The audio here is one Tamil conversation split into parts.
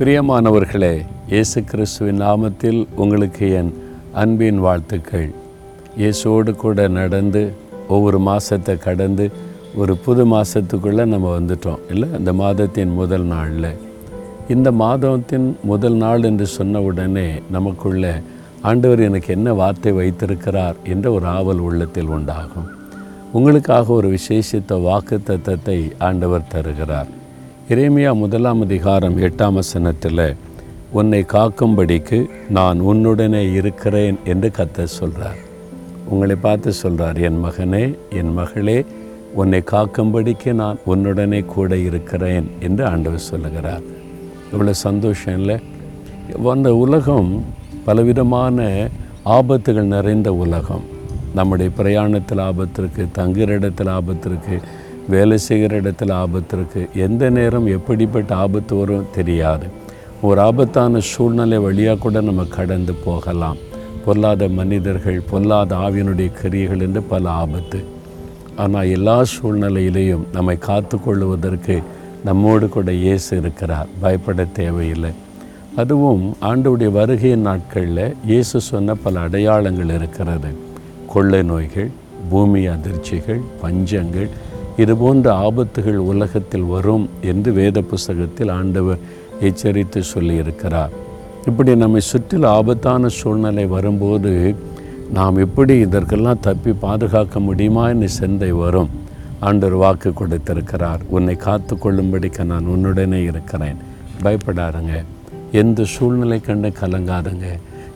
பிரியமானவர்களே இயேசு கிறிஸ்துவின் நாமத்தில் உங்களுக்கு என் அன்பின் வாழ்த்துக்கள். இயேசுவோடு கூட நடந்து ஒவ்வொரு மாதத்தை கடந்து ஒரு புது மாதத்துக்குள்ளே நம்ம வந்துட்டோம். இல்லை இந்த மாதத்தின் முதல் நாளில். இந்த மாதத்தின் முதல் நாள் என்று சொன்ன உடனே நமக்குள்ள ஆண்டவர் எனக்கு என்ன வார்த்தை வைத்திருக்கிறார் என்ற ஒரு ஆவல் உள்ளத்தில் உண்டாகும். உங்களுக்காக ஒரு விசேஷித்த வாக்கு தத்தத்தை ஆண்டவர் தருகிறார். இறைமையா முதலாம் அதிகாரம் எட்டாம் வசனத்தில் உன்னை காக்கும்படிக்கு நான் உன்னுடனே இருக்கிறேன் என்று கத்த சொல்கிறார் உங்களை பார்த்து சொல்கிறார் என் மகனே என் மகளே உன்னை காக்கும்படிக்கு நான் உன்னுடனே கூட இருக்கிறேன் என்று ஆண்டவர் சொல்லுகிறார். இவ்வளோ சந்தோஷம் இல்லை? அந்த உலகம் பலவிதமான ஆபத்துகள் நிறைந்த உலகம். நம்முடைய பிரயாணத்தில் ஆபத்து இருக்குது தங்குற இடத்தில் ஆபத்து இருக்குது வேலை செய்கிற இடத்துல ஆபத்து இருக்குது எந்த நேரம் எப்படிப்பட்ட ஆபத்து வரும் தெரியாது. ஒரு ஆபத்தான சூழ்நிலை வழியாக கூட நம்ம கடந்து போகலாம். பொல்லாத மனிதர்கள் பொல்லாத ஆவியனுடைய கிரியைகள் என்று பல ஆபத்து. ஆனால் எல்லா சூழ்நிலையிலையும் நம்மை காத்து கொள்ளுவதற்கு நம்மோடு கூட இயேசு இருக்கிறார். பயப்பட தேவையில்லை. அதுவும் ஆண்டவுடைய வருகையின் நாட்களில் இயேசு சொன்ன பல அடையாளங்கள் இருக்கிறது. கொள்ளை நோய்கள் பூமி அதிர்ச்சிகள் பஞ்சங்கள் இதுபோன்ற ஆபத்துகள் உலகத்தில் வரும் என்று வேத புஸ்தகத்தில் ஆண்டவர் எச்சரித்து சொல்லியிருக்கிறார். இப்படி நம்மை சுற்றில் ஆபத்தான சூழ்நிலை வரும்போது நாம் எப்படி இதற்கெல்லாம் தப்பி பாதுகாக்க முடியுமா என்று சிந்தை வரும். ஆண்டவர் வாக்கு கொடுத்திருக்கிறார். உன்னை காத்து கொள்ளும்படிக்கு நான் உன்னுடனே இருக்கிறேன். பயப்படாருங்க. எந்த சூழ்நிலை கண்டு கலங்காதுங்க.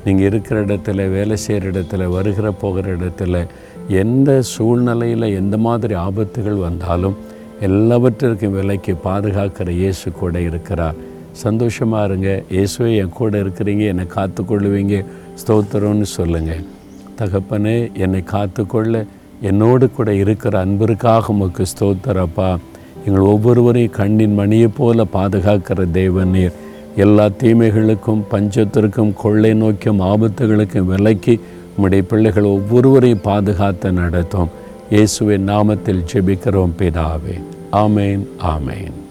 நீங்கள் இருக்கிற இடத்துல வேலை செய்கிற இடத்துல வருகிற போகிற இடத்துல எந்த சூழ்நிலையில் எந்த மாதிரி ஆபத்துகள் வந்தாலும் எல்லாவற்றிற்கும் விலைக்கு பாதுகாக்கிற இயேசு கூட இருக்கிறார். சந்தோஷமாக இருங்க. இயேசுவே என் கூட இருக்கிறீங்க. என்னை காத்துக்கொள்ளுவீங்க. ஸ்தோத்திரம்னு சொல்லுங்கள் தகப்பனே என்னை காத்துக்கொள்ள என்னோடு கூட இருக்கிற அன்பிற்காக உமக்கு ஸ்தோத்திரப்பா எங்கள் ஒவ்வொருவரையும் கண்ணின் மணியைப் போல பாதுகாக்கிற தேவநீர் எல்லா தீமைகளுக்கும் பஞ்சத்திற்கும் கொள்ளை நோக்கியும் ஆபத்துகளுக்கும் விலக்கி உம்முடைய பிள்ளைகள் ஒவ்வொருவரையும் பாதுகாத்து நடத்தும். இயேசுவின் நாமத்தில் ஜெபிக்கிறோம் பிதாவே. ஆமேன் ஆமேன்.